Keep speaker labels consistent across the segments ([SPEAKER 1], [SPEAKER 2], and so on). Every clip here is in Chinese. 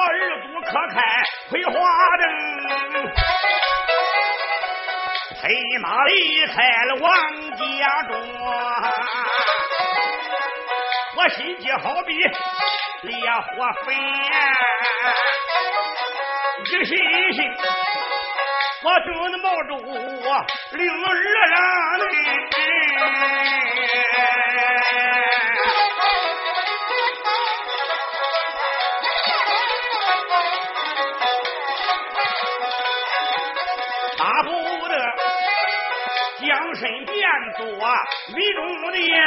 [SPEAKER 1] 我二祖可开葵花灯，黑马离开了王家庄，我心急好比烈火焚，一心心我就能保住我灵儿人。身变作雨中莲，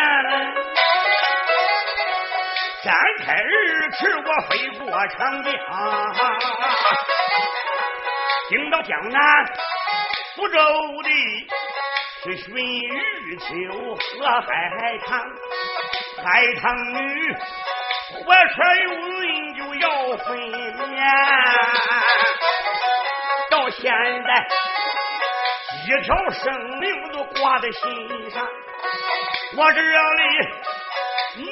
[SPEAKER 1] 展开二尺我飞过长江，经到江南福州的是寻玉秋和海棠，海棠女我穿云就要分娩，到现在。一条生命都挂在心上，我这里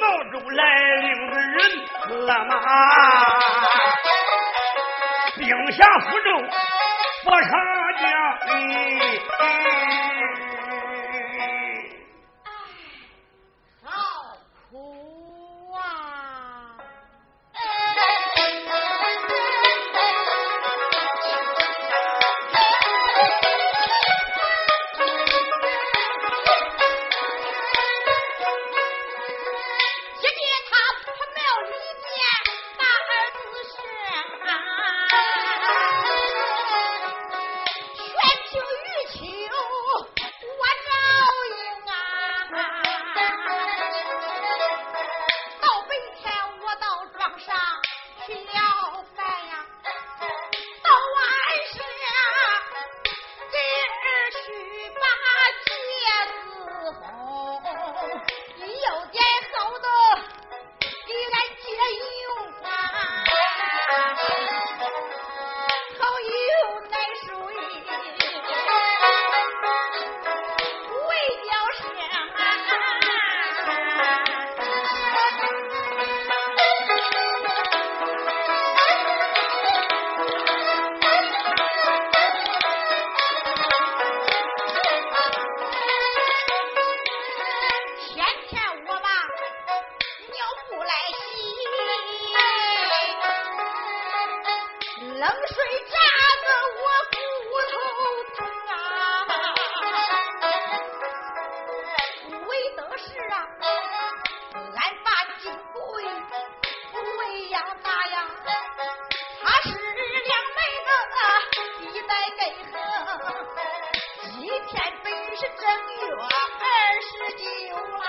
[SPEAKER 1] 毛州来领的人了吗？兵下福州不上将。来内横，一天本是
[SPEAKER 2] 正月二十九啊。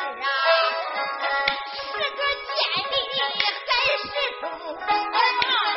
[SPEAKER 2] 儿啊，是个贱的，还是中风？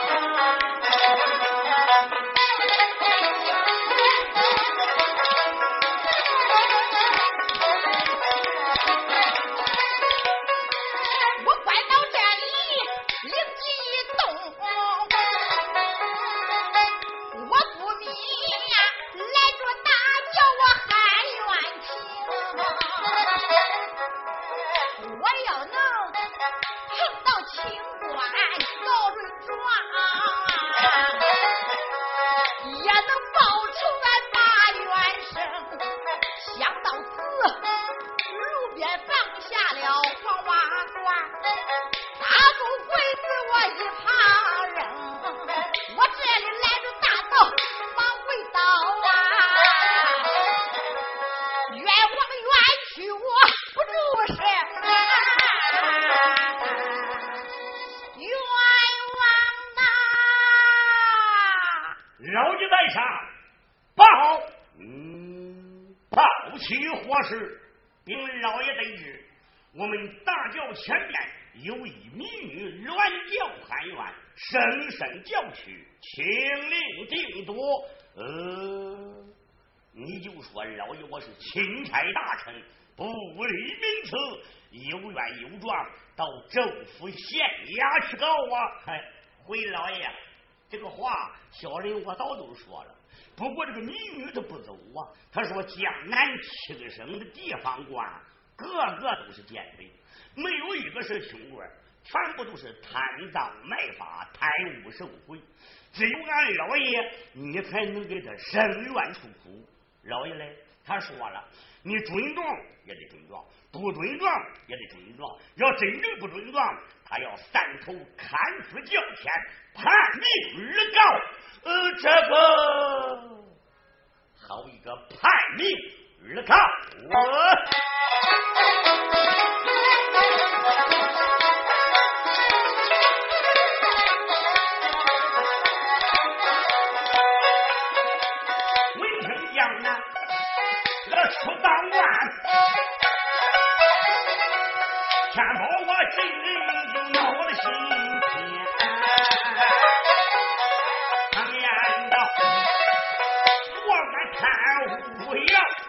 [SPEAKER 2] 哎，回老爷，这个话小人我早都说了，不过这个民女她不走啊。他说江南七省的地方官，个个都是奸贼，没有一个是清官，全部都是贪赃卖法、贪污受贿。只有俺老爷，你才能给他伸冤出苦。老爷嘞，他说了，你准状也得准状，不准状也得准状。要真正不准状，他要三头砍死叫天，判命而告。呃，这个好一个叛逆儿子！我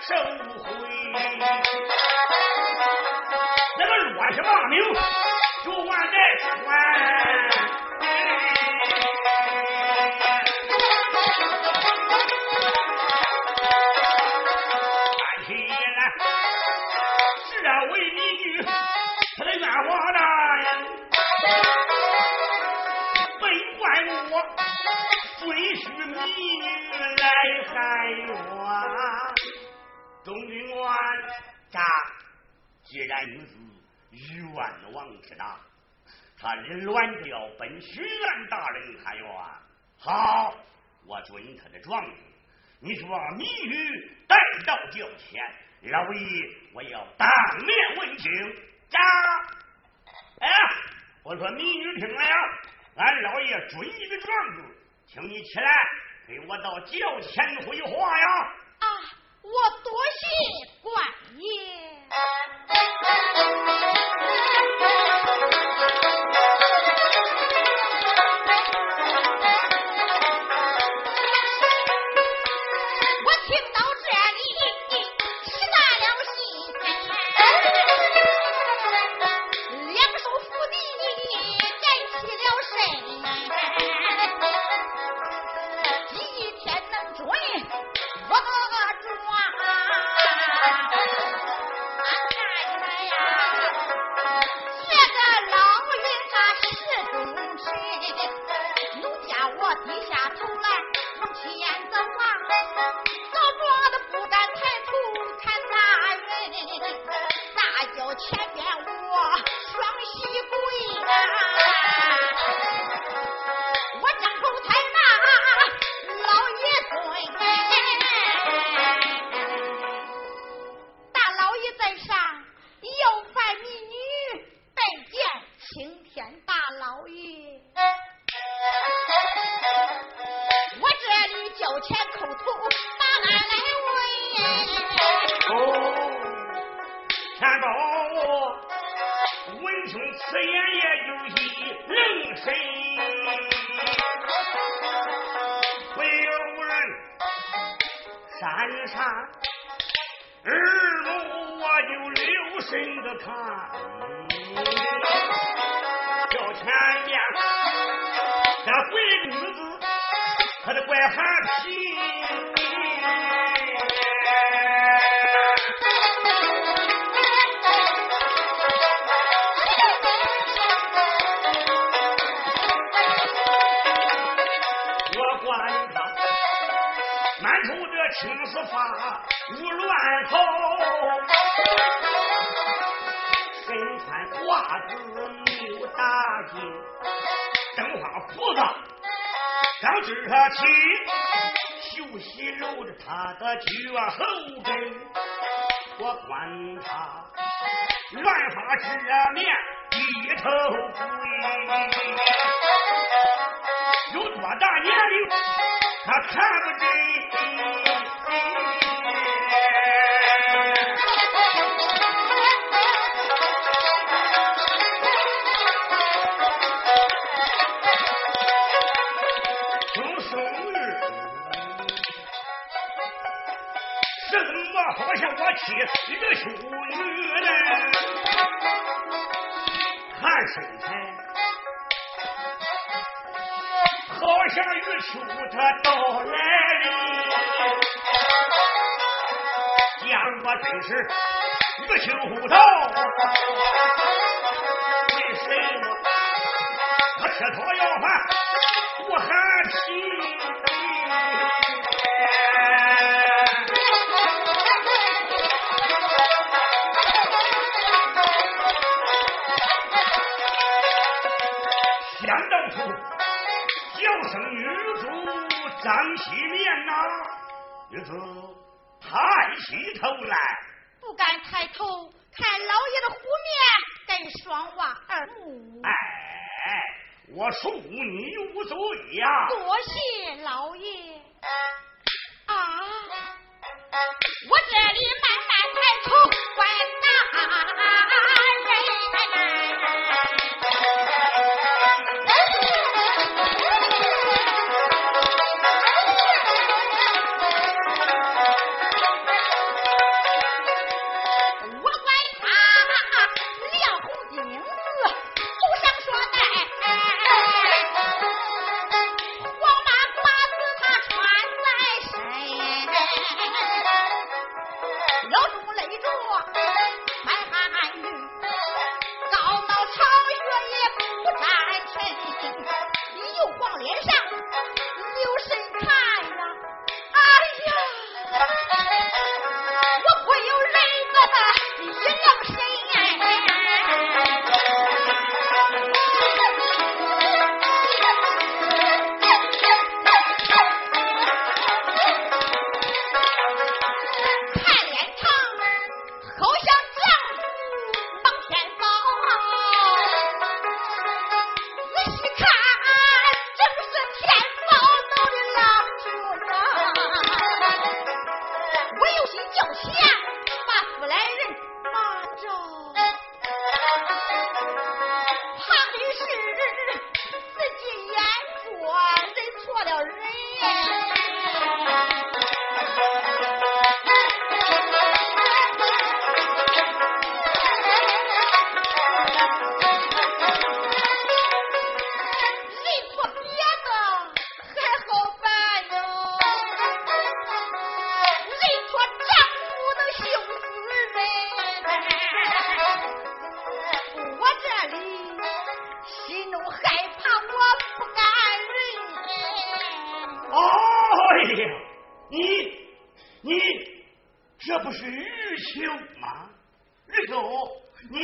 [SPEAKER 2] 收回。那个落下骂名，就完再传。看起来，这位女女，她的愿望大人，本怪我准许民女来喊冤。中军官，咋？既然女子冤枉之大，他乱着要本许愿大人喊冤。好，我准他的状子。你说谜语带到轿前，老爷我要当面问清。扎，哎，我说谜语听了，俺老爷准你的状子，请你起来给我到轿前回话呀。
[SPEAKER 1] 我多谢官爷。前叩头，把俺来问。
[SPEAKER 2] 哦，天宝我闻听此言也就一愣神，会有人闪闪耳目，我就留神的看，她的怪憨皮。我管他满头的青丝发无乱头，身穿褂子没有大襟，灯花胡子刚支起，休息他的脚后跟。我管他乱发遮面一头灰。有多大年龄，他看好像我妻一个淑女呢？看身材。好像玉秋他到来临，见我真是玉秋到，为什么他吃草要饭不喊皮？
[SPEAKER 1] 玉秋吗？玉秋，你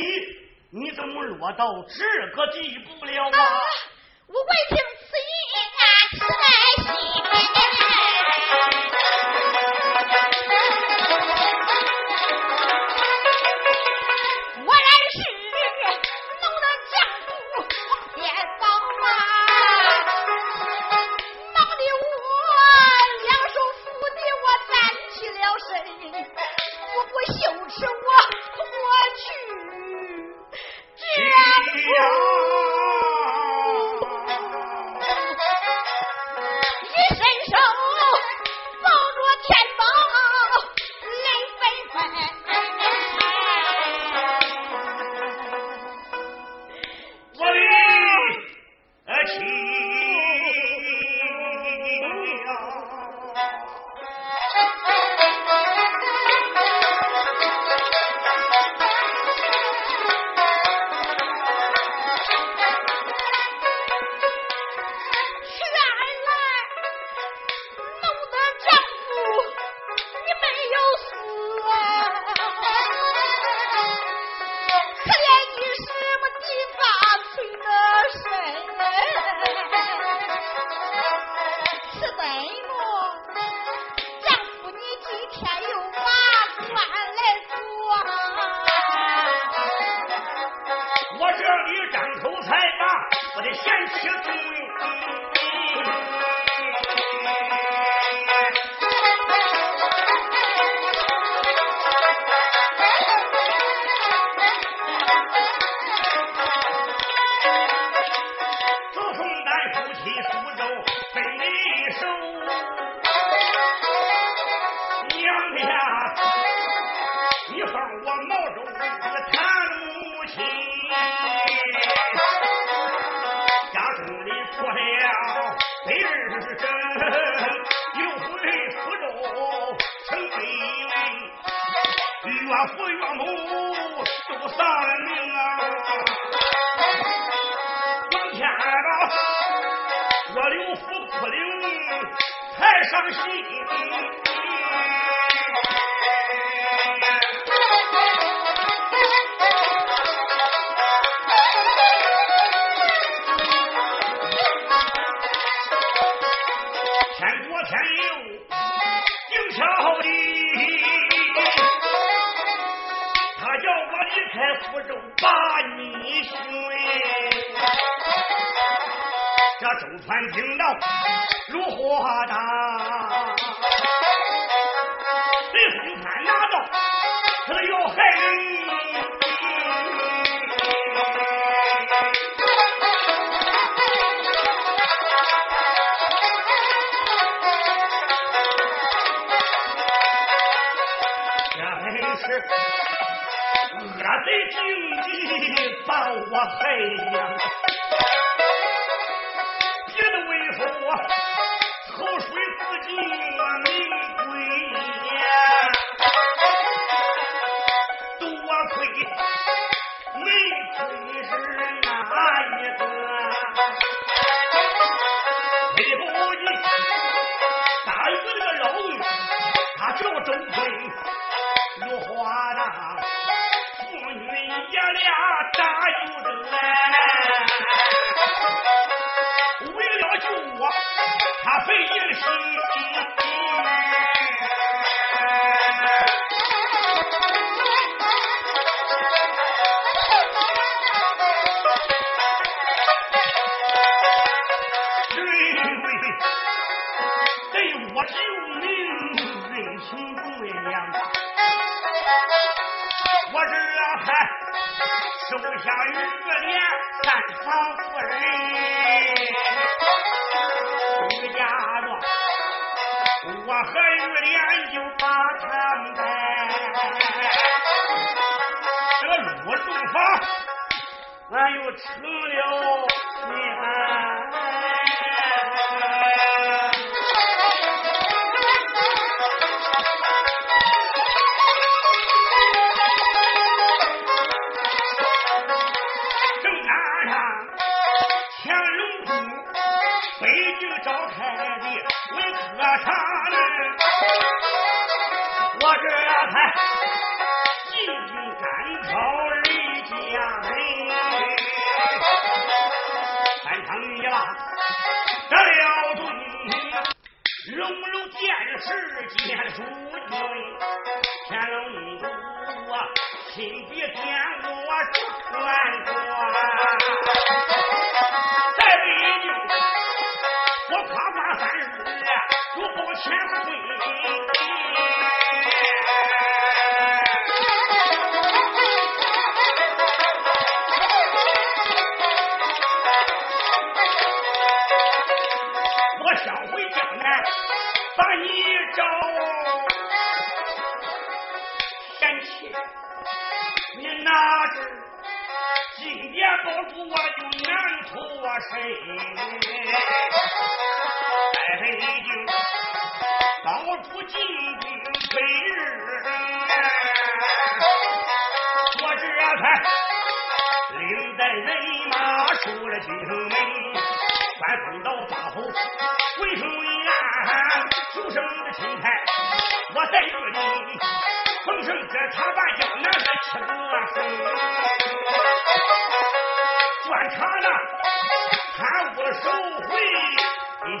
[SPEAKER 1] 你怎么落到这个地步了啊？
[SPEAKER 2] 我未听此言，实在心。感情儿，俺在京把我害呀。成了年。正赶上乾隆府北京召开的文科场呢，我这才。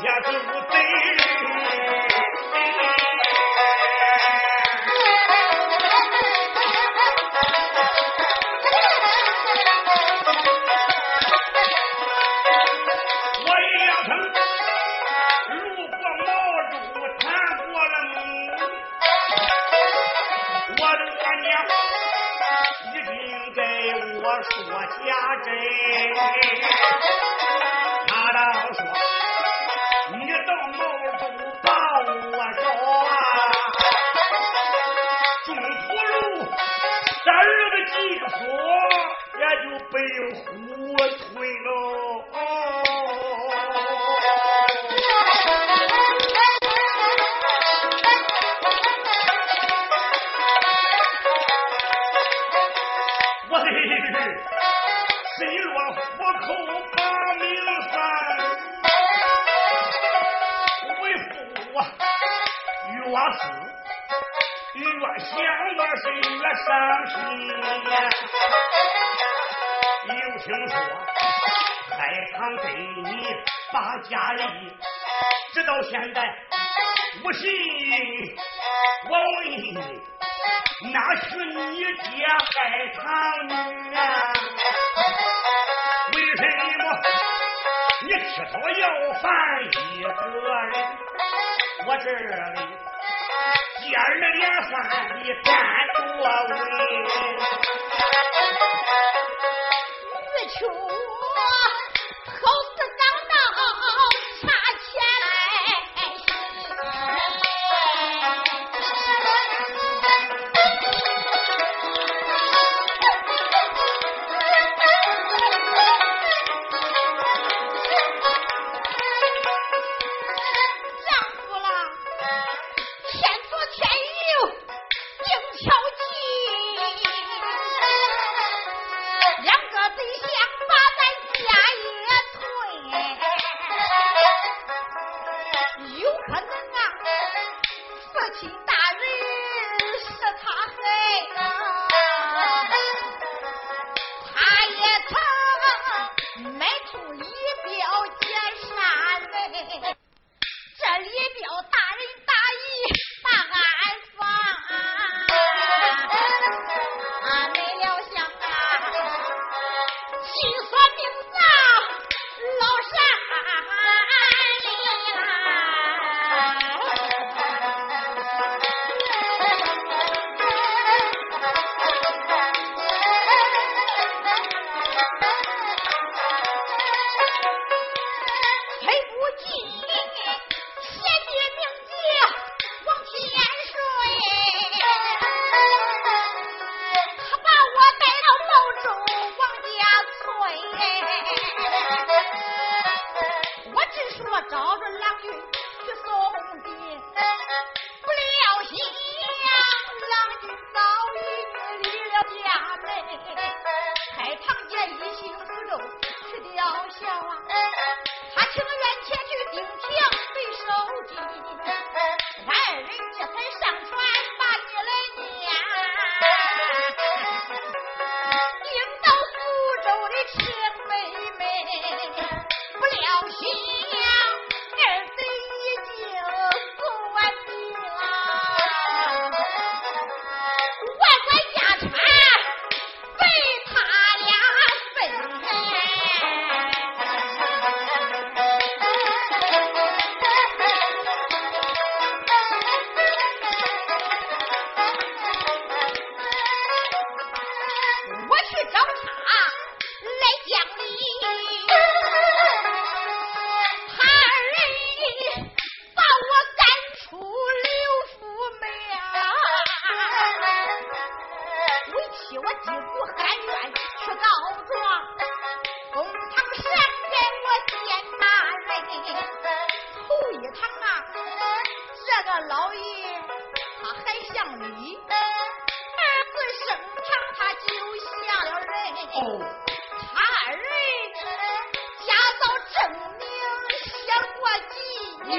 [SPEAKER 2] 呀真不几个人？我这里接二连三的站多位，
[SPEAKER 1] 玉秋好。哦，他
[SPEAKER 2] 儿子家驾照证明写过几
[SPEAKER 1] 家？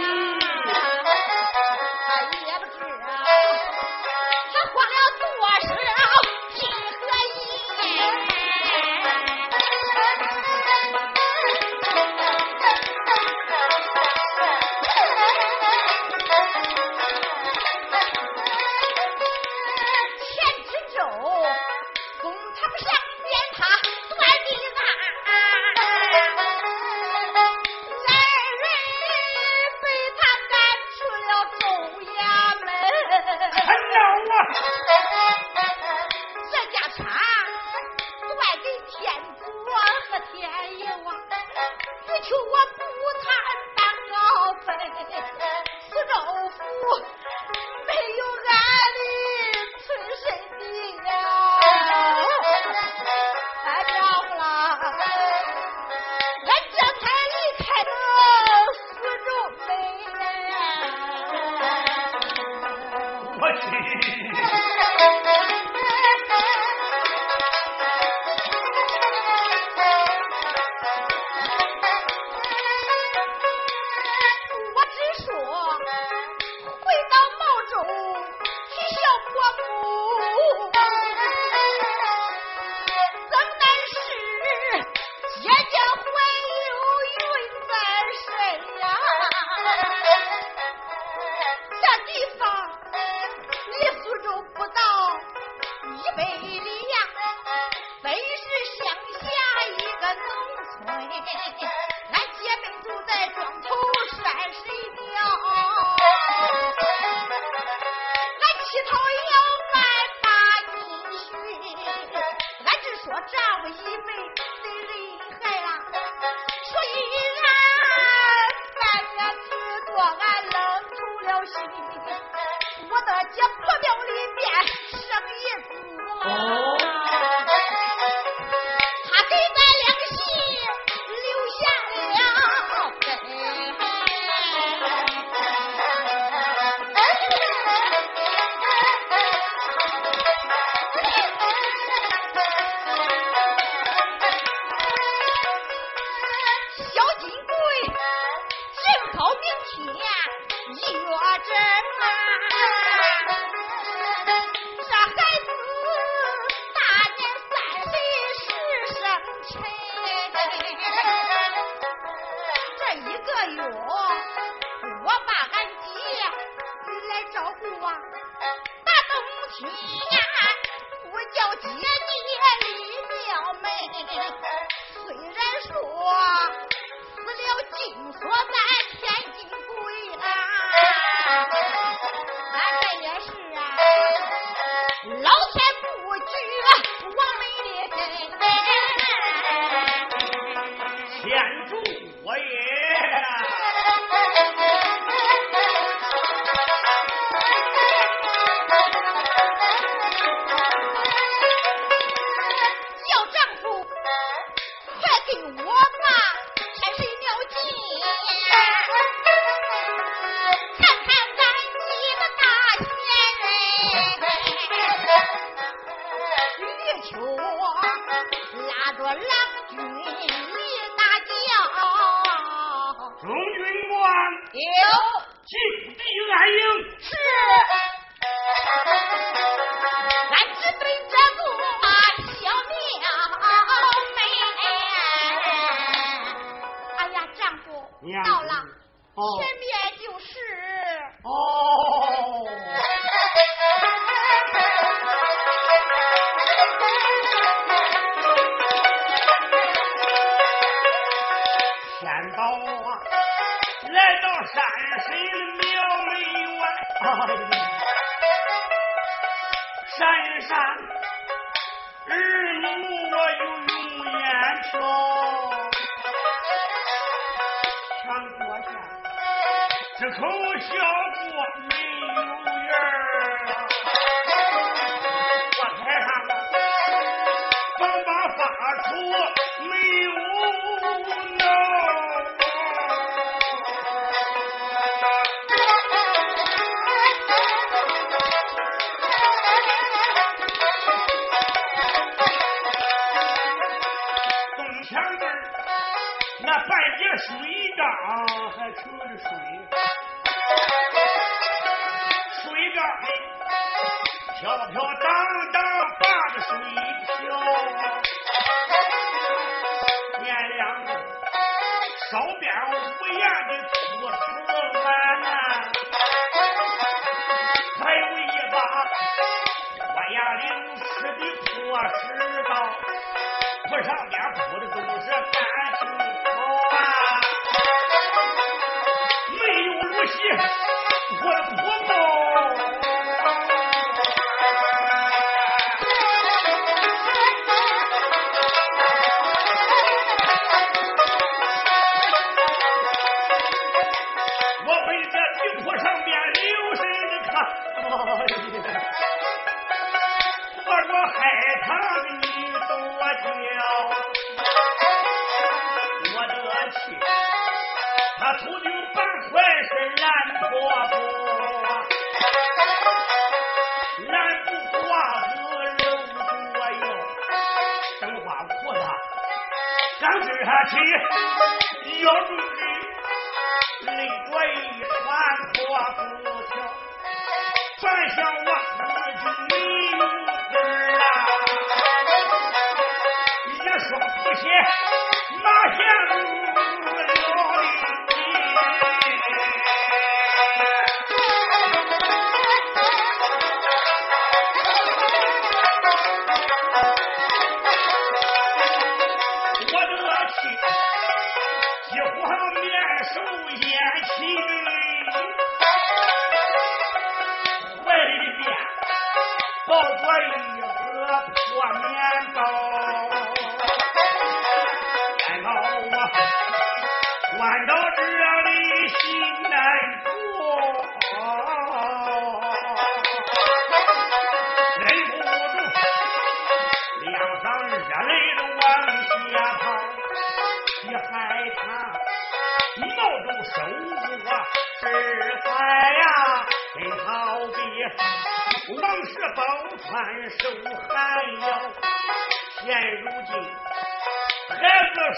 [SPEAKER 1] 飘
[SPEAKER 2] 飘荡荡。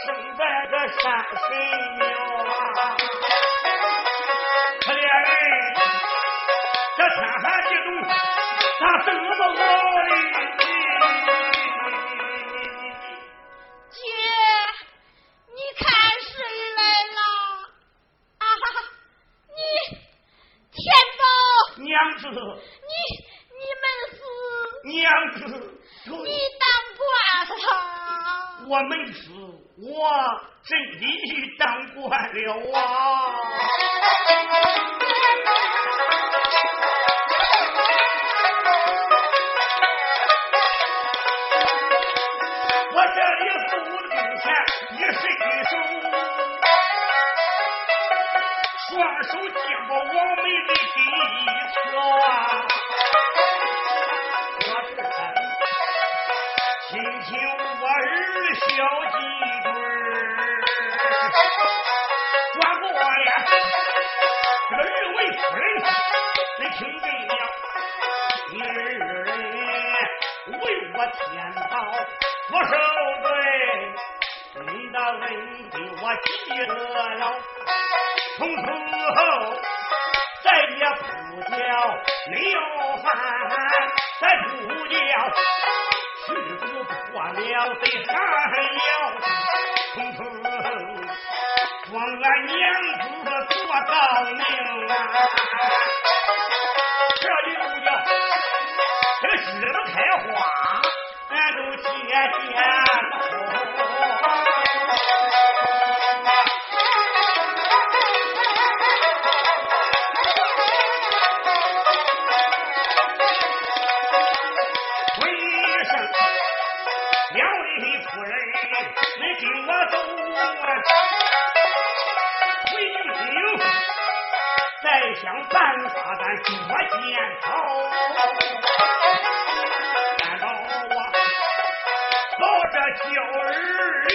[SPEAKER 2] 生在这山神庙啊，可怜人，这山寒地冻，咋得到我的？
[SPEAKER 1] 姐，你看谁来了？啊哈，你天宝，
[SPEAKER 2] 娘子，
[SPEAKER 1] 你你们是
[SPEAKER 2] 娘子，
[SPEAKER 1] 你当官了。
[SPEAKER 2] 我没死我真一当官了啊。夫人你听我说回头再想办法咱捉奸逃难道我抱着小儿离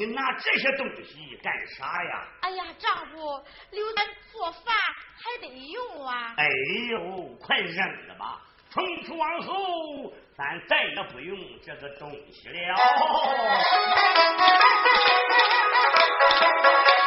[SPEAKER 1] 你拿这些东西干啥呀？
[SPEAKER 2] 哎呀，丈夫，留咱做饭还得用啊！
[SPEAKER 1] 哎呦，快扔了吧！从此往后，咱再也不用这个东西了。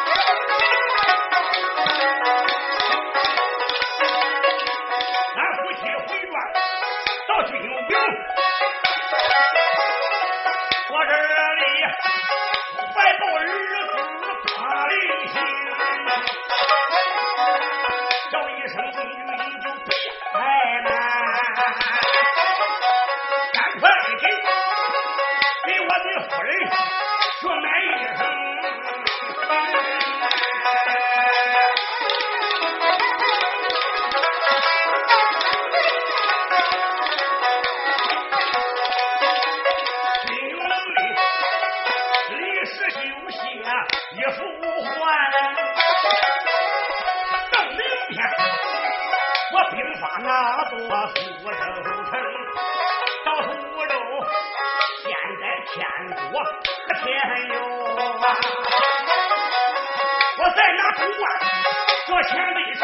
[SPEAKER 1] 一副不换，等哪天我兵发那座苏州城，到苏州，现在天多，可天佑晚，我再拿铜罐，做前
[SPEAKER 2] 得值。